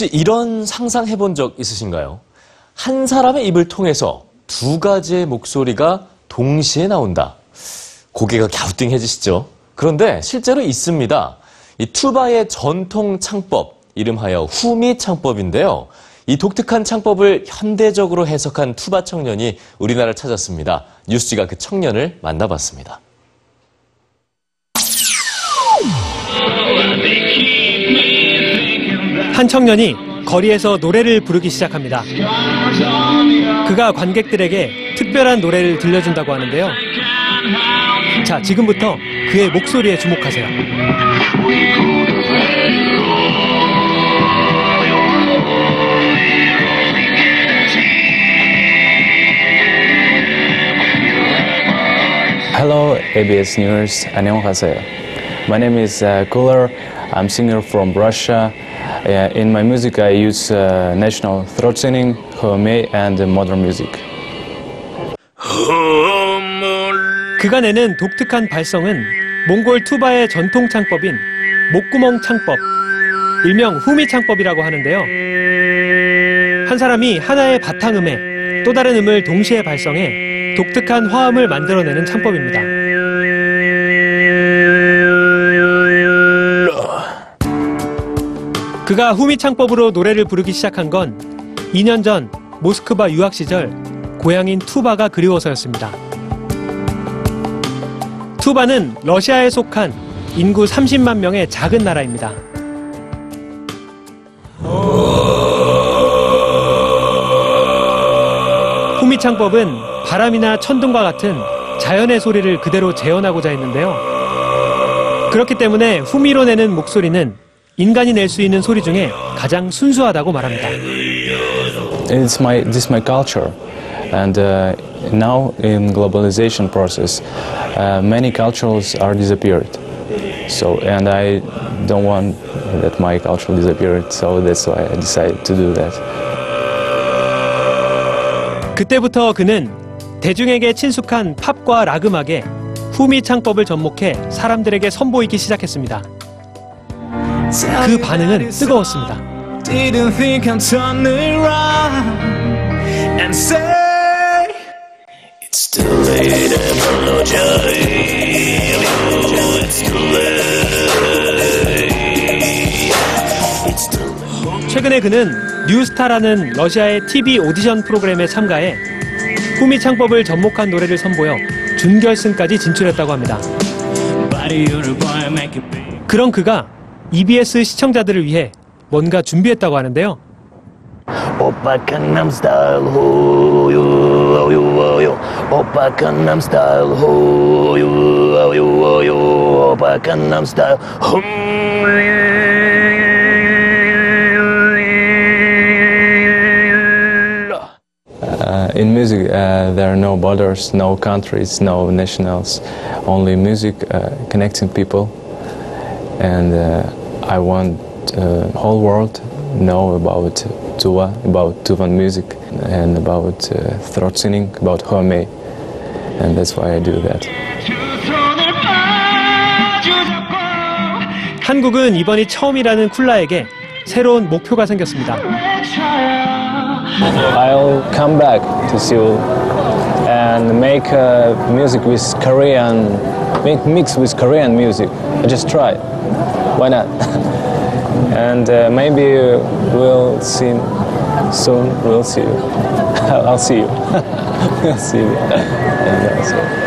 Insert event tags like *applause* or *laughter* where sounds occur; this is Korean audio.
혹시 이런 상상해 본 적 있으신가요? 한 사람의 입을 통해서 두 가지의 목소리가 동시에 나온다. 고개가 갸우뚱해지시죠? 그런데 실제로 있습니다. 이 투바의 전통 창법, 이름하여 후미 창법인데요. 이 독특한 창법을 현대적으로 해석한 투바 청년이 우리나라를 찾았습니다. 뉴스지가 그 청년을 만나봤습니다. 한 청년이 거리에서 노래를 부르기 시작합니다. 그가 관객들에게 특별한 노래를 들려준다고 하는데요. 자, 지금부터 그의 목소리에 주목하세요. Hello, ABS News. 안녕하세요. My name is uh, Cooler. I'm singer from Russia. In my music, I use uh, national throat singing, homemade, and modern music. 그가 내는 독특한 발성은 몽골 투바의 전통 창법인 목구멍 창법, 일명 후미 창법이라고 하는데요. 한 사람이 하나의 바탕음에 또 다른 음을 동시에 발성해 독특한 화음을 만들어내는 창법입니다. 그가 후미 창법으로 노래를 부르기 시작한 건 2년 전 모스크바 유학 시절 고향인 투바가 그리워서였습니다. 투바는 러시아에 속한 인구 30만 명의 작은 나라입니다. 후미 창법은 바람이나 천둥과 같은 자연의 소리를 그대로 재현하고자 했는데요. 그렇기 때문에 후미로 내는 목소리는 인간이 낼 수 있는 소리 중에 가장 순수하다고 말합니다. It's my this is my culture, and uh, now in globalization process, uh, many cultures are disappeared. So and I don't want that my culture disappeared. So that's why I decided to do that. 그때부터 그는 대중에게 친숙한 팝과 락 음악에 후미 창법을 접목해 사람들에게 선보이기 시작했습니다. 그 반응은 뜨거웠습니다. 최근에 그는 뉴스타라는 러시아의 TV 오디션 프로그램에 참가해 후미 창법을 접목한 노래를 선보여 준결승까지 진출했다고 합니다. 그런 그가 EBS 시청자들을 위해 뭔가 준비했다고 하는데요. 오빠 강남 스타일 호유 호유 호유 오빠 강남 스타일 호유 호유 호유 오빠 강남 스타일 Uh, in music, uh, there are no borders, no countries, no nationals, only music uh, connecting people. And uh, I want uh, whole world know about Tuva, about Tuvan music, and about uh, throat singing, about Home. And that's why I do that. 한국은 이번이 처음이라는 쿨라에게 새로운 목표가 생겼습니다. I'll come back to Seoul and make uh, music with Korean, make mix with Korean music. I just try. Why not? and uh, maybe we'll see soon. We'll see you. *laughs* I'll see you. *laughs* we'll see you. And, uh, so.